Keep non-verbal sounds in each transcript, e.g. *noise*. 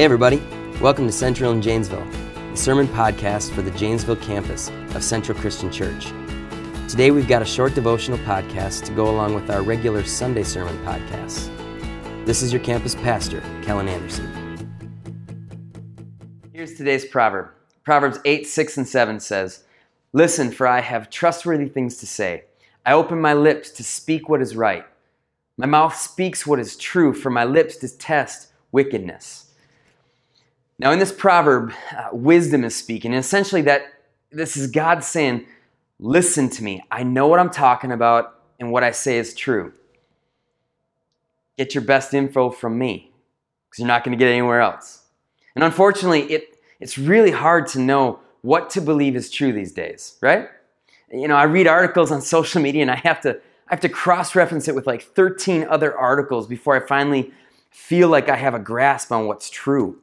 Hey, everybody. Welcome to Central in Janesville, the sermon podcast for the Janesville campus of Central Christian Church. Today, we've got a short devotional podcast to go along with our regular Sunday sermon podcasts. This is your campus pastor, Kellen Anderson. Here's today's proverb Proverbs 8, 6, and 7 says, Listen, for I have trustworthy things to say. I open my lips to speak what is right. My mouth speaks what is true, for my lips detest wickedness. Now, in this proverb, uh, wisdom is speaking. And essentially, that this is God saying, Listen to me. I know what I'm talking about, and what I say is true. Get your best info from me, because you're not going to get anywhere else. And unfortunately, it, it's really hard to know what to believe is true these days, right? You know, I read articles on social media and I have to I have to cross-reference it with like 13 other articles before I finally feel like I have a grasp on what's true.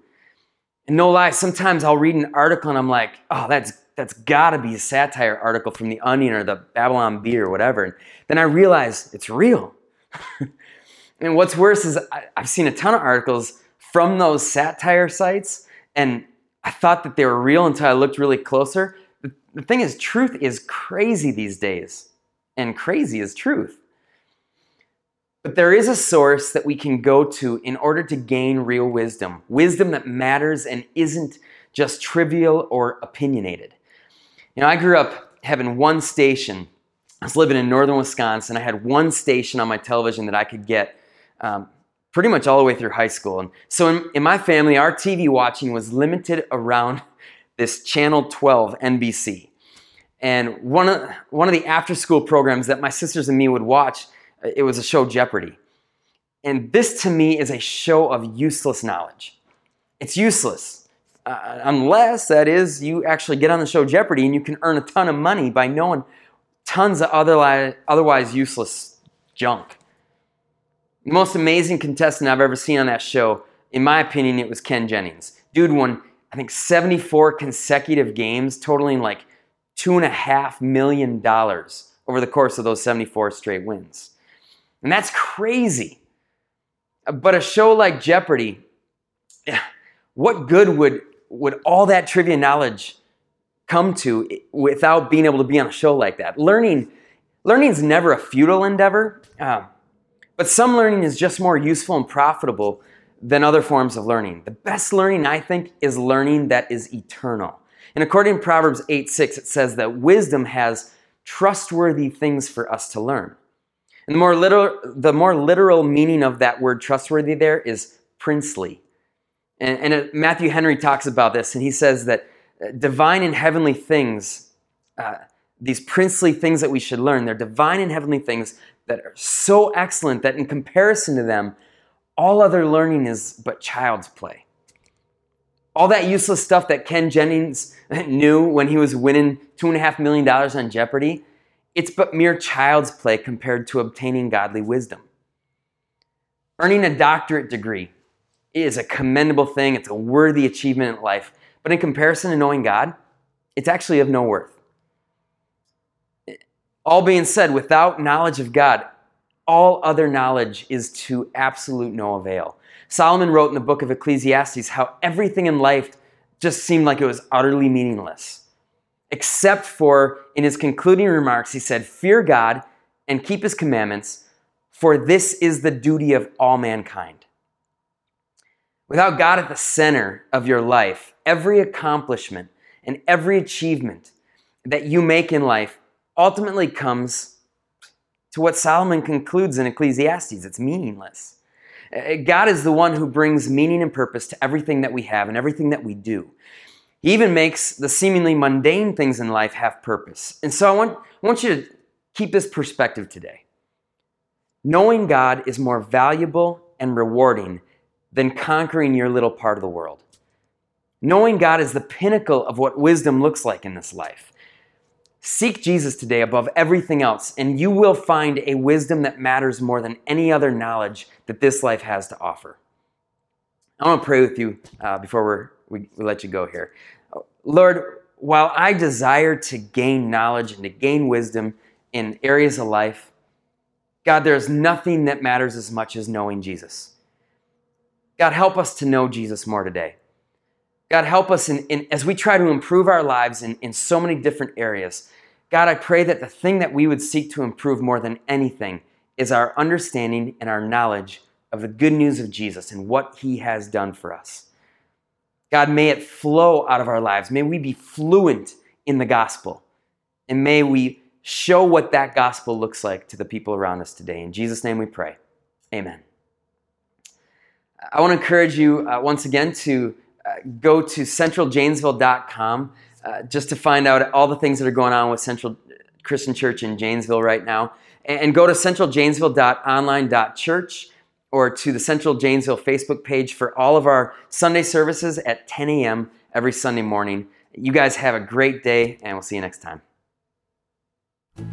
And no lie, sometimes I'll read an article and I'm like, oh, that's that's gotta be a satire article from the Onion or the Babylon Bee or whatever. And then I realize it's real. *laughs* and what's worse is I, I've seen a ton of articles from those satire sites, and I thought that they were real until I looked really closer. The, the thing is, truth is crazy these days, and crazy is truth. But there is a source that we can go to in order to gain real wisdom wisdom that matters and isn't just trivial or opinionated. You know, I grew up having one station. I was living in northern Wisconsin. I had one station on my television that I could get um, pretty much all the way through high school. And so in, in my family, our TV watching was limited around *laughs* this channel 12 NBC. And one of, one of the after school programs that my sisters and me would watch it was a show Jeopardy. And this to me is a show of useless knowledge. It's useless. Uh, unless, that is, you actually get on the show Jeopardy and you can earn a ton of money by knowing tons of otherwise, otherwise useless junk. The most amazing contestant I've ever seen on that show, in my opinion, it was Ken Jennings. Dude won, I think, 74 consecutive games, totaling like $2.5 million over the course of those 74 straight wins. And that's crazy. But a show like Jeopardy, what good would, would all that trivia knowledge come to without being able to be on a show like that? Learning, learning is never a futile endeavor, uh, but some learning is just more useful and profitable than other forms of learning. The best learning, I think, is learning that is eternal. And according to Proverbs 8 6, it says that wisdom has trustworthy things for us to learn. And the more literal, the more literal meaning of that word trustworthy there is princely. And, and it, Matthew Henry talks about this, and he says that uh, divine and heavenly things, uh, these princely things that we should learn, they're divine and heavenly things that are so excellent that in comparison to them, all other learning is but child's play. All that useless stuff that Ken Jennings *laughs* knew when he was winning $2.5 million on Jeopardy, it's but mere child's play compared to obtaining godly wisdom. Earning a doctorate degree is a commendable thing, it's a worthy achievement in life, but in comparison to knowing God, it's actually of no worth. All being said, without knowledge of God, all other knowledge is to absolute no avail. Solomon wrote in the book of Ecclesiastes how everything in life just seemed like it was utterly meaningless except for in his concluding remarks, he said, Fear God and keep his commandments, for this is the duty of all mankind. Without God at the center of your life, every accomplishment and every achievement that you make in life ultimately comes to what Solomon concludes in Ecclesiastes it's meaningless. Uh, God is the one who brings meaning and purpose to everything that we have and everything that we do. He even makes the seemingly mundane things in life have purpose. And so I want, I want you to keep this perspective today. Knowing God is more valuable and rewarding than conquering your little part of the world. Knowing God is the pinnacle of what wisdom looks like in this life. Seek Jesus today above everything else, and you will find a wisdom that matters more than any other knowledge that this life has to offer. I want to pray with you uh, before we're we, we let you go here. Lord, while I desire to gain knowledge and to gain wisdom in areas of life, God, there's nothing that matters as much as knowing Jesus. God, help us to know Jesus more today. God, help us in, in, as we try to improve our lives in, in so many different areas. God, I pray that the thing that we would seek to improve more than anything is our understanding and our knowledge of the good news of Jesus and what he has done for us. God, may it flow out of our lives. May we be fluent in the gospel. And may we show what that gospel looks like to the people around us today. In Jesus' name we pray. Amen. I want to encourage you uh, once again to uh, go to centraljanesville.com uh, just to find out all the things that are going on with Central Christian Church in Janesville right now. And, and go to centraljanesville.online.church or to the Central Janesville Facebook page for all of our Sunday services at 10 a.m. every Sunday morning. You guys have a great day, and we'll see you next time.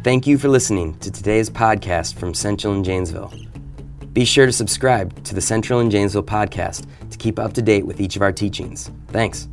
Thank you for listening to today's podcast from Central and Janesville. Be sure to subscribe to the Central and Janesville podcast to keep up to date with each of our teachings. Thanks.